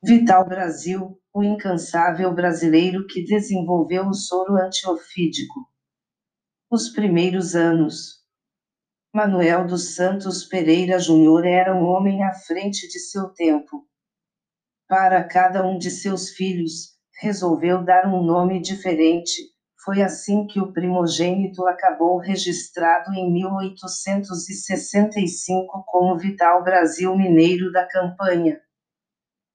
Vital Brasil, o incansável brasileiro que desenvolveu o soro antiofídico. Os primeiros anos. Manuel dos Santos Pereira Júnior era um homem à frente de seu tempo. Para cada um de seus filhos, resolveu dar um nome diferente. Foi assim que o primogênito acabou registrado em 1865 como Vital Brasil Mineiro da Campanha.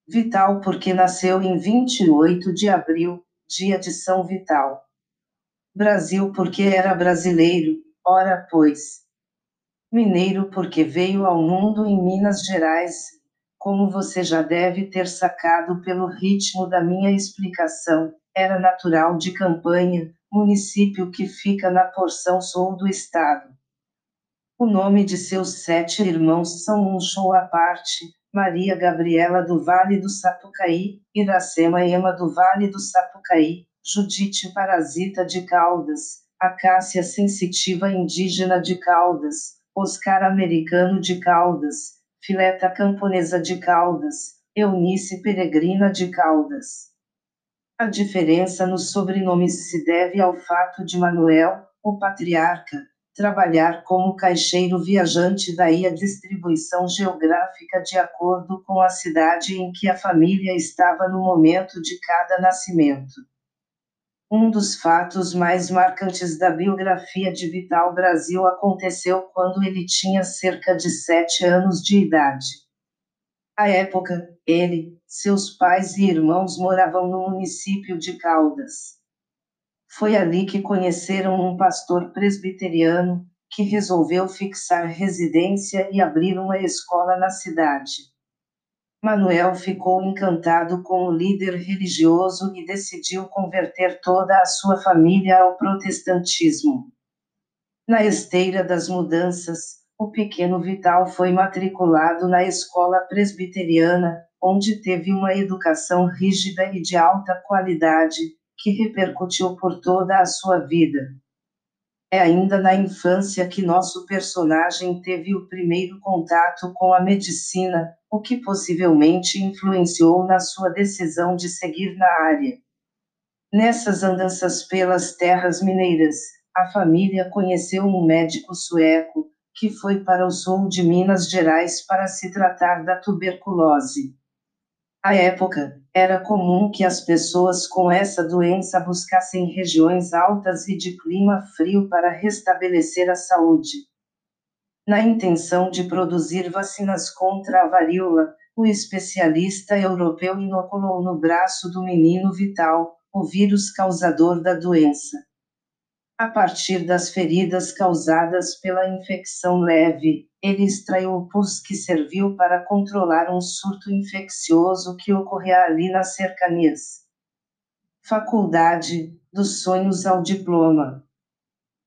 Vital porque nasceu em 28 de abril, dia de São Vital. Brasil porque era brasileiro, ora pois. Mineiro porque veio ao mundo em Minas Gerais, como você já deve ter sacado pelo ritmo da minha explicação, era natural de Campanha, município que fica na porção sul do estado. O nome de seus sete irmãos são um show à parte, Maria Gabriela do Vale do Sapucaí, Iracema Ema do Vale do Sapucaí, Judite Parasita de Caldas, Acácia Sensitiva Indígena de Caldas, Oscar Americano de Caldas, Fileta Camponesa de Caldas, Eunice Peregrina de Caldas. A diferença nos sobrenomes se deve ao fato de Manuel, o patriarca, trabalhar como caixeiro viajante daí a distribuição geográfica de acordo com a cidade em que a família estava no momento de cada nascimento. Um dos fatos mais marcantes da biografia de Vital Brasil aconteceu quando ele tinha cerca de sete anos de idade. À época, ele, seus pais e irmãos moravam no município de Caldas. Foi ali que conheceram um pastor presbiteriano, que resolveu fixar residência e abrir uma escola na cidade. Manuel ficou encantado com o líder religioso e decidiu converter toda a sua família ao protestantismo. Na esteira das mudanças, o pequeno Vital foi matriculado na escola presbiteriana, onde teve uma educação rígida e de alta qualidade, que repercutiu por toda a sua vida. É ainda na infância que nosso personagem teve o primeiro contato com a medicina, o que possivelmente influenciou na sua decisão de seguir na área. Nessas andanças pelas terras mineiras, a família conheceu um médico sueco, que foi para o sul de Minas Gerais para se tratar da tuberculose. À época, era comum que as pessoas com essa doença buscassem regiões altas e de clima frio para restabelecer a saúde. Na intenção de produzir vacinas contra a varíola, o especialista europeu inoculou no braço do menino Vital o vírus causador da doença a partir das feridas causadas pela infecção leve, ele extraiu o pus que serviu para controlar um surto infeccioso que ocorria ali nas cercanias. Faculdade, dos sonhos ao diploma.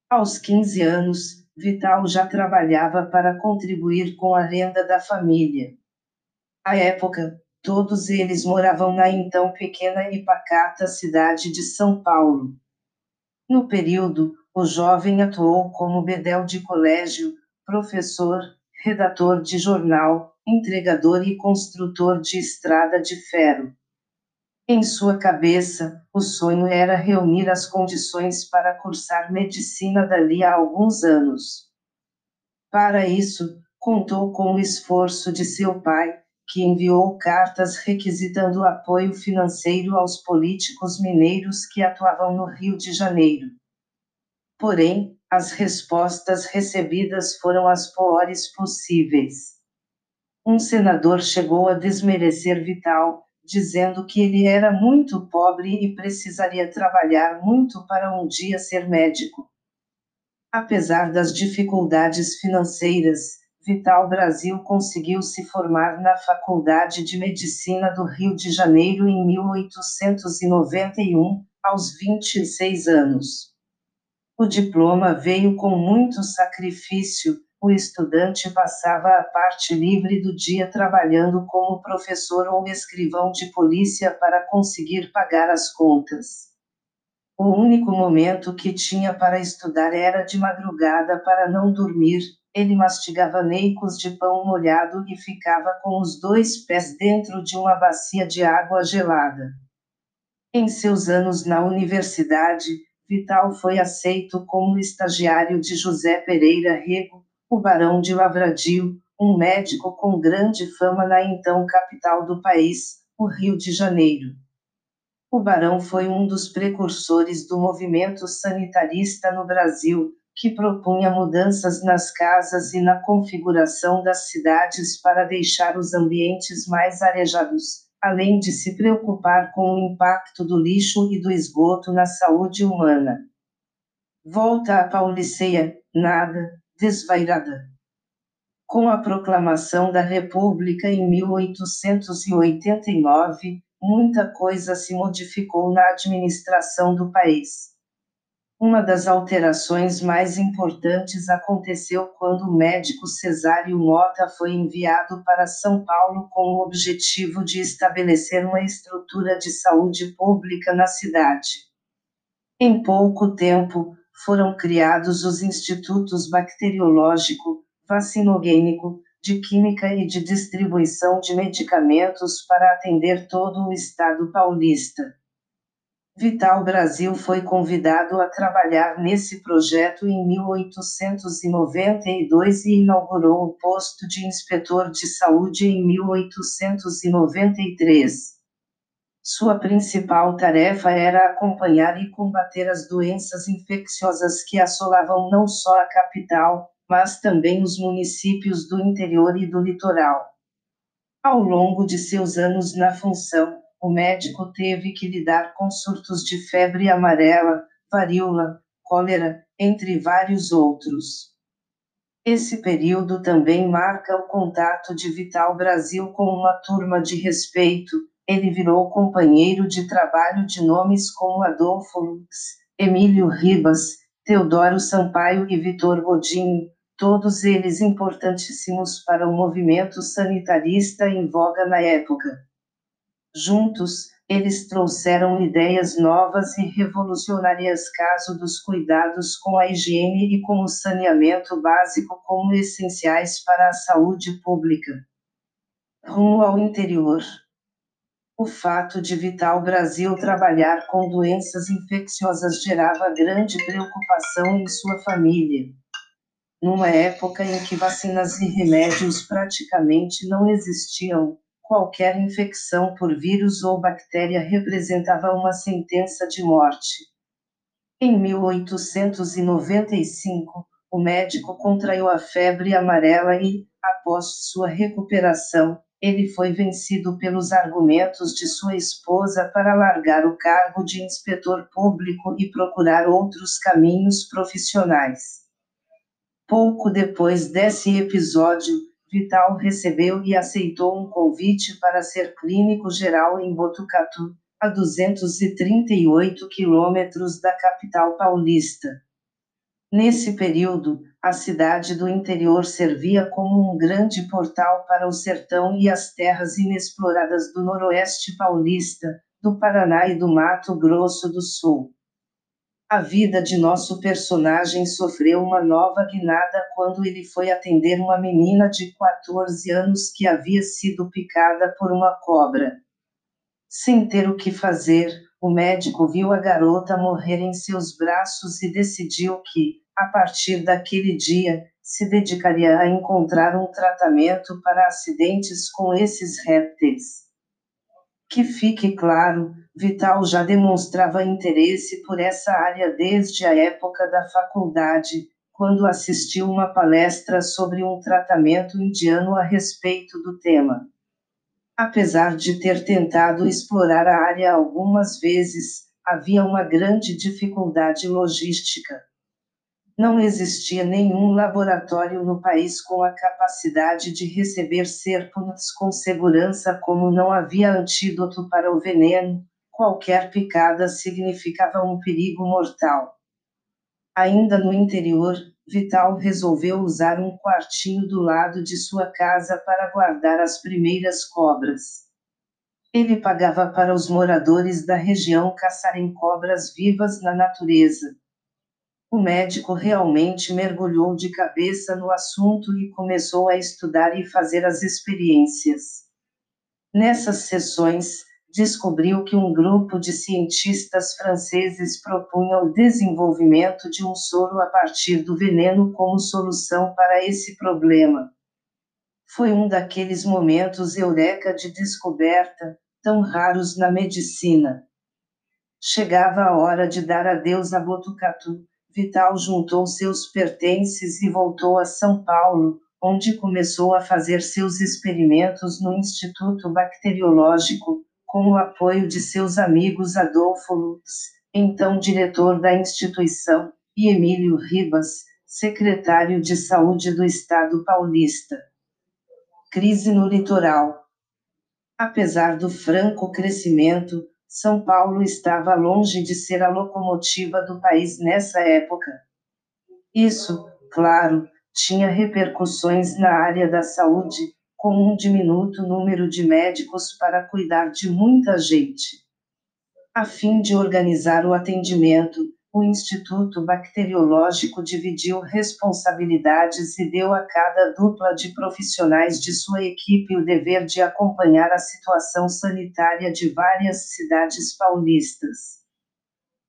Aos 15 anos, Vital já trabalhava para contribuir com a renda da família. À época, todos eles moravam na então pequena e pacata cidade de São Paulo. No período, o jovem atuou como bedel de colégio, professor, redator de jornal, entregador e construtor de estrada de ferro. Em sua cabeça, o sonho era reunir as condições para cursar medicina dali a alguns anos. Para isso, contou com o esforço de seu pai, que enviou cartas requisitando apoio financeiro aos políticos mineiros que atuavam no Rio de Janeiro. Porém, as respostas recebidas foram as piores possíveis. Um senador chegou a desmerecer Vital, dizendo que ele era muito pobre e precisaria trabalhar muito para um dia ser médico. Apesar das dificuldades financeiras, Vital Brasil conseguiu se formar na Faculdade de Medicina do Rio de Janeiro em 1891, aos 26 anos. O diploma veio com muito sacrifício, o estudante passava a parte livre do dia trabalhando como professor ou escrivão de polícia para conseguir pagar as contas. O único momento que tinha para estudar era de madrugada para não dormir, ele mastigava neicos de pão molhado e ficava com os dois pés dentro de uma bacia de água gelada. Em seus anos na universidade, Vital foi aceito como estagiário de José Pereira Rego, o barão de Lavradio, um médico com grande fama na então capital do país, o Rio de Janeiro. O barão foi um dos precursores do movimento sanitarista no Brasil, que propunha mudanças nas casas e na configuração das cidades para deixar os ambientes mais arejados, além de se preocupar com o impacto do lixo e do esgoto na saúde humana. Volta a Pauliceia, nada, desvairada. Com a proclamação da República em 1889, muita coisa se modificou na administração do país. Uma das alterações mais importantes aconteceu quando o médico Cesário Mota foi enviado para São Paulo com o objetivo de estabelecer uma estrutura de saúde pública na cidade. Em pouco tempo, foram criados os institutos bacteriológico, vacinogênico, de química e de distribuição de medicamentos para atender todo o estado paulista. Vital Brasil foi convidado a trabalhar nesse projeto em 1892 e inaugurou o posto de inspetor de saúde em 1893. Sua principal tarefa era acompanhar e combater as doenças infecciosas que assolavam não só a capital, mas também os municípios do interior e do litoral. Ao longo de seus anos na função, o médico teve que lidar com surtos de febre amarela, varíola, cólera, entre vários outros. Esse período também marca o contato de Vital Brasil com uma turma de respeito. Ele virou companheiro de trabalho de nomes como Adolfo Lux, Emílio Ribas, Teodoro Sampaio e Vitor Godinho, todos eles importantíssimos para o movimento sanitarista em voga na época. Juntos, eles trouxeram ideias novas e revolucionárias caso dos cuidados com a higiene e com o saneamento básico como essenciais para a saúde pública. Rumo ao interior. O fato de Vital Brasil trabalhar com doenças infecciosas gerava grande preocupação em sua família. Numa época em que vacinas e remédios praticamente não existiam, qualquer infecção por vírus ou bactéria representava uma sentença de morte. Em 1895, o médico contraiu a febre amarela e, após sua recuperação, ele foi vencido pelos argumentos de sua esposa para largar o cargo de inspetor público e procurar outros caminhos profissionais. Pouco depois desse episódio, Vital recebeu e aceitou um convite para ser clínico geral em Botucatu, a 238 quilômetros da capital paulista. Nesse período, a cidade do interior servia como um grande portal para o sertão e as terras inexploradas do noroeste paulista, do Paraná e do Mato Grosso do Sul. A vida de nosso personagem sofreu uma nova guinada quando ele foi atender uma menina de 14 anos que havia sido picada por uma cobra. Sem ter o que fazer, o médico viu a garota morrer em seus braços e decidiu que, a partir daquele dia, se dedicaria a encontrar um tratamento para acidentes com esses répteis. Que fique claro, Vital já demonstrava interesse por essa área desde a época da faculdade, quando assistiu uma palestra sobre um tratamento indiano a respeito do tema. Apesar de ter tentado explorar a área algumas vezes, havia uma grande dificuldade logística não existia nenhum laboratório no país com a capacidade de receber serpentes com segurança, como não havia antídoto para o veneno, qualquer picada significava um perigo mortal. Ainda no interior, Vital resolveu usar um quartinho do lado de sua casa para guardar as primeiras cobras. Ele pagava para os moradores da região caçarem cobras vivas na natureza O médico realmente mergulhou de cabeça no assunto e começou a estudar e fazer as experiências. Nessas sessões, descobriu que um grupo de cientistas franceses propunha o desenvolvimento de um soro a partir do veneno como solução para esse problema. Foi um daqueles momentos eureka de descoberta, tão raros na medicina. Chegava a hora de dar adeus a Botucatu. Vital juntou seus pertences e voltou a São Paulo, onde começou a fazer seus experimentos no Instituto Bacteriológico, com o apoio de seus amigos Adolfo Lutz, então diretor da instituição, e Emílio Ribas, secretário de Saúde do Estado paulista. Crise no litoral. Apesar do franco crescimento, São Paulo estava longe de ser a locomotiva do país nessa época. Isso, claro, tinha repercussões na área da saúde, com um diminuto número de médicos para cuidar de muita gente. A fim de organizar o atendimento, o Instituto Bacteriológico dividiu responsabilidades e deu a cada dupla de profissionais de sua equipe o dever de acompanhar a situação sanitária de várias cidades paulistas.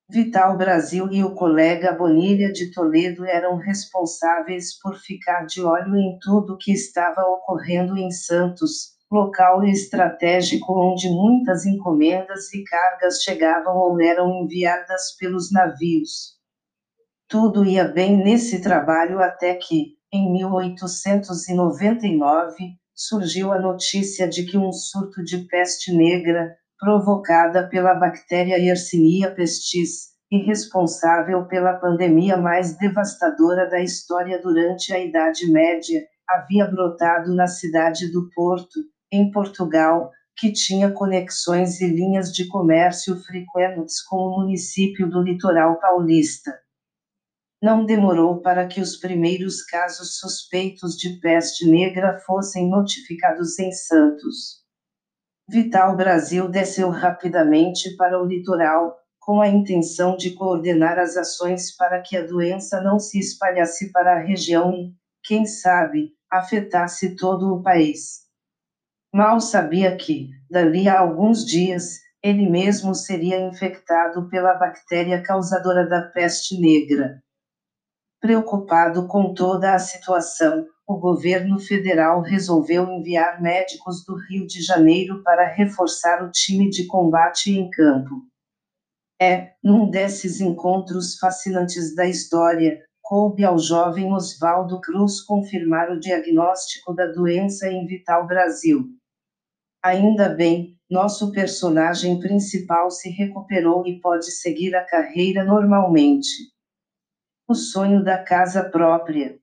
Vital Brasil e o colega Bonilha de Toledo eram responsáveis por ficar de olho em tudo que estava ocorrendo em Santos, local estratégico onde muitas encomendas e cargas chegavam ou eram enviadas pelos navios. Tudo ia bem nesse trabalho até que, em 1899, surgiu a notícia de que um surto de peste negra, provocada pela bactéria Yersinia pestis, e responsável pela pandemia mais devastadora da história durante a Idade Média, havia brotado na cidade do Porto, em Portugal, que tinha conexões e linhas de comércio frequentes com o município do litoral paulista. Não demorou para que os primeiros casos suspeitos de peste negra fossem notificados em Santos. Vital Brasil desceu rapidamente para o litoral, com a intenção de coordenar as ações para que a doença não se espalhasse para a região e, quem sabe, afetasse todo o país. Mal sabia que, dali a alguns dias, ele mesmo seria infectado pela bactéria causadora da peste negra. Preocupado com toda a situação, o governo federal resolveu enviar médicos do Rio de Janeiro para reforçar o time de combate em campo. É, num desses encontros fascinantes da história, coube ao jovem Oswaldo Cruz confirmar o diagnóstico da doença em Vital Brasil. Ainda bem, nosso personagem principal se recuperou e pode seguir a carreira normalmente. O sonho da casa própria.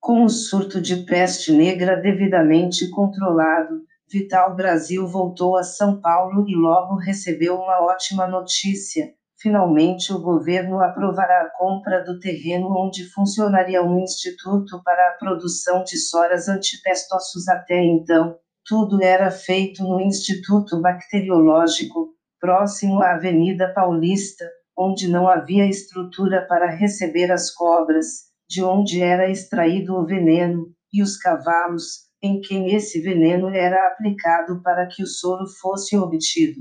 Com o surto de peste negra devidamente controlado, Vital Brasil voltou a São Paulo e logo recebeu uma ótima notícia. Finalmente, o governo aprovará a compra do terreno onde funcionaria um instituto para a produção de soras antipestossos até então. Tudo era feito no Instituto Bacteriológico, próximo à Avenida Paulista, onde não havia estrutura para receber as cobras, de onde era extraído o veneno, e os cavalos, em quem esse veneno era aplicado para que o soro fosse obtido.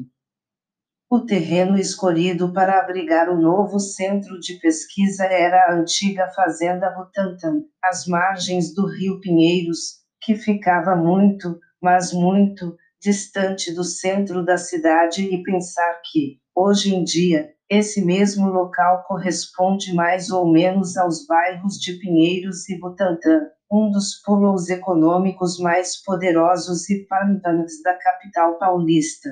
O terreno escolhido para abrigar o novo centro de pesquisa era a antiga Fazenda Butantan, às margens do rio Pinheiros, que ficava muito, mas muito, distante do centro da cidade e pensar que, hoje em dia, esse mesmo local corresponde mais ou menos aos bairros de Pinheiros e Butantã, um dos polos econômicos mais poderosos e pântanos da capital paulista.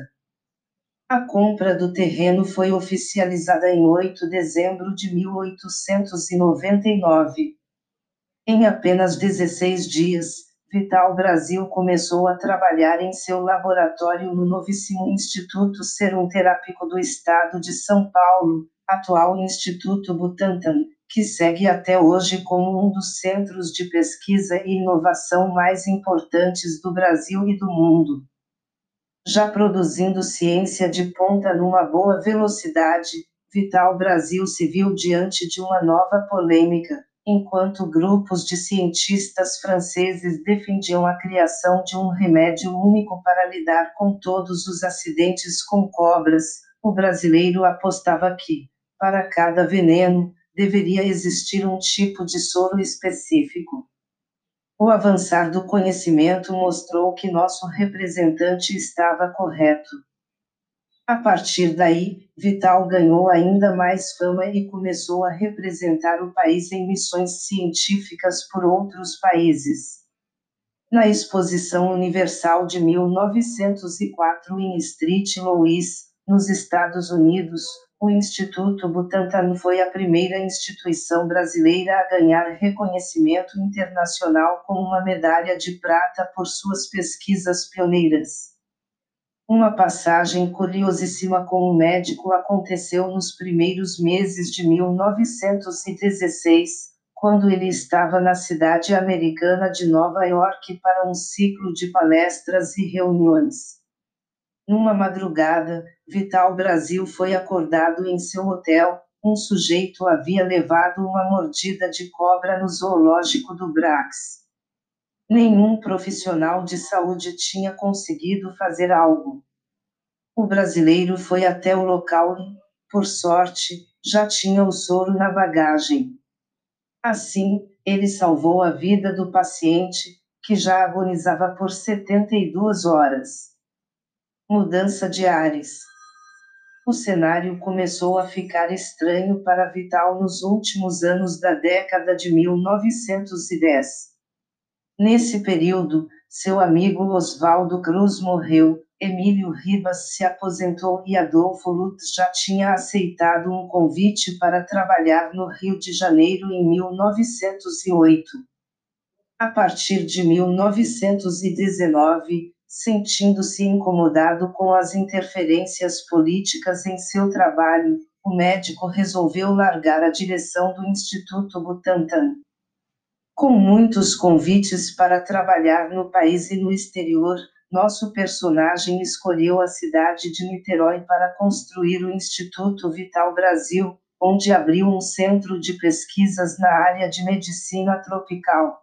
A compra do terreno foi oficializada em 8 de dezembro de 1899. Em apenas 16 dias, Vital Brasil começou a trabalhar em seu laboratório no novíssimo Instituto Serum Terápico do Estado de São Paulo, atual Instituto Butantan, que segue até hoje como um dos centros de pesquisa e inovação mais importantes do Brasil e do mundo. Já produzindo ciência de ponta numa boa velocidade, Vital Brasil se viu diante de uma nova polêmica, enquanto grupos de cientistas franceses defendiam a criação de um remédio único para lidar com todos os acidentes com cobras, o brasileiro apostava que, para cada veneno, deveria existir um tipo de soro específico. O avançar do conhecimento mostrou que nosso representante estava correto. A partir daí, Vital ganhou ainda mais fama e começou a representar o país em missões científicas por outros países. Na Exposição Universal de 1904 em Street Louis, nos Estados Unidos, o Instituto Butantan foi a primeira instituição brasileira a ganhar reconhecimento internacional com uma medalha de prata por suas pesquisas pioneiras. Uma passagem curiosíssima com o médico aconteceu nos primeiros meses de 1916, quando ele estava na cidade americana de Nova York para um ciclo de palestras e reuniões. Numa madrugada, Vital Brasil foi acordado em seu hotel. Um sujeito havia levado uma mordida de cobra no zoológico do Brax. Nenhum profissional de saúde tinha conseguido fazer algo. O brasileiro foi até o local e, por sorte, já tinha o soro na bagagem. Assim, ele salvou a vida do paciente, que já agonizava por 72 horas. Mudança de ares. O cenário começou a ficar estranho para Vital nos últimos anos da década de 1910. Nesse período, seu amigo Oswaldo Cruz morreu, Emílio Ribas se aposentou e Adolfo Lutz já tinha aceitado um convite para trabalhar no Rio de Janeiro em 1908. A partir de 1919, sentindo-se incomodado com as interferências políticas em seu trabalho, o médico resolveu largar a direção do Instituto Butantan. Com muitos convites para trabalhar no país e no exterior, nosso personagem escolheu a cidade de Niterói para construir o Instituto Vital Brasil, onde abriu um centro de pesquisas na área de medicina tropical.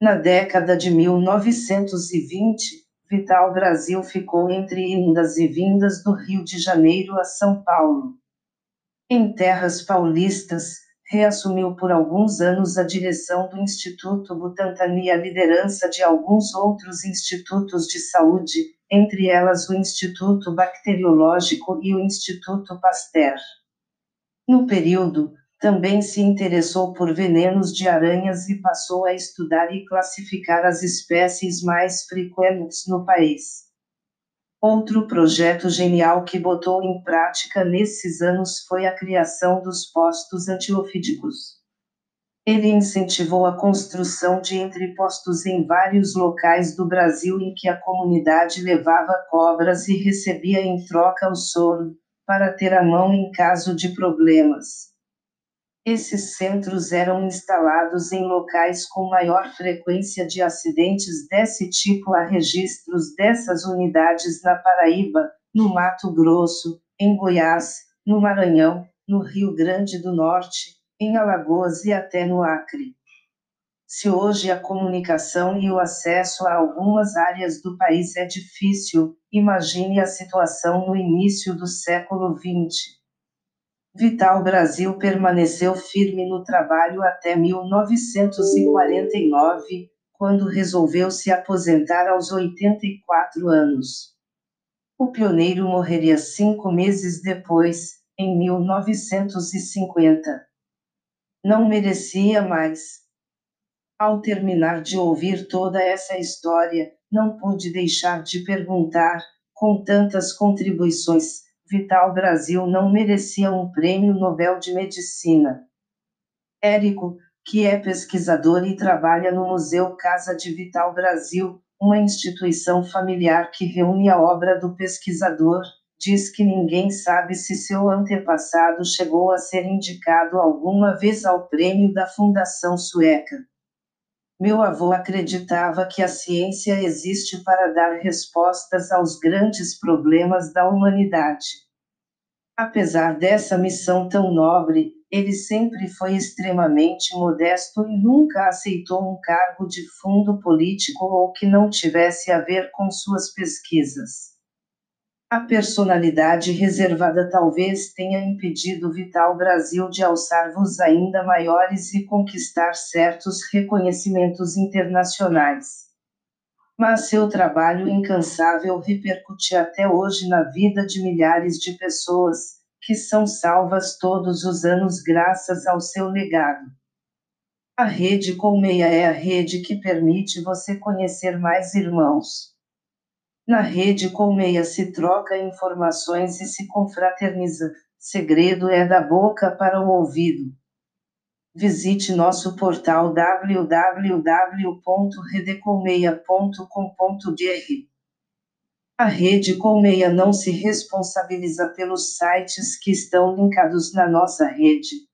Na década de 1920, Vital Brasil ficou entre indas e vindas do Rio de Janeiro a São Paulo. Em terras paulistas, reassumiu por alguns anos a direção do Instituto Butantan e a liderança de alguns outros institutos de saúde, entre elas o Instituto Bacteriológico e o Instituto Pasteur. No período, também se interessou por venenos de aranhas e passou a estudar e classificar as espécies mais frequentes no país. Outro projeto genial que botou em prática nesses anos foi a criação dos postos antiofídicos. Ele incentivou a construção de entrepostos em vários locais do Brasil em que a comunidade levava cobras e recebia em troca o soro, para ter a mão em caso de problemas. Esses centros eram instalados em locais com maior frequência de acidentes desse tipo. Há registros dessas unidades na Paraíba, no Mato Grosso, em Goiás, no Maranhão, no Rio Grande do Norte, em Alagoas e até no Acre. Se hoje a comunicação e o acesso a algumas áreas do país é difícil, imagine a situação no início do século XX. Vital Brasil permaneceu firme no trabalho até 1949, quando resolveu se aposentar aos 84 anos. O pioneiro morreria cinco meses depois, em 1950. Não merecia mais. Ao terminar de ouvir toda essa história, não pude deixar de perguntar, com tantas contribuições, Vital Brasil não merecia um prêmio Nobel de Medicina. Érico, que é pesquisador e trabalha no Museu Casa de Vital Brasil, uma instituição familiar que reúne a obra do pesquisador, diz que ninguém sabe se seu antepassado chegou a ser indicado alguma vez ao prêmio da Fundação Sueca. Meu avô acreditava que a ciência existe para dar respostas aos grandes problemas da humanidade. Apesar dessa missão tão nobre, ele sempre foi extremamente modesto e nunca aceitou um cargo de fundo político ou que não tivesse a ver com suas pesquisas. A personalidade reservada talvez tenha impedido Vital Brasil de alçar voos ainda maiores e conquistar certos reconhecimentos internacionais mas seu trabalho incansável repercute até hoje na vida de milhares de pessoas, que são salvas todos os anos graças ao seu legado. A rede Colmeia é a rede que permite você conhecer mais irmãos. Na rede Colmeia se troca informações e se confraterniza. Segredo é da boca para o ouvido visite nosso portal www.redecolmeia.com.br. A Rede Colmeia não se responsabiliza pelos sites que estão linkados na nossa rede.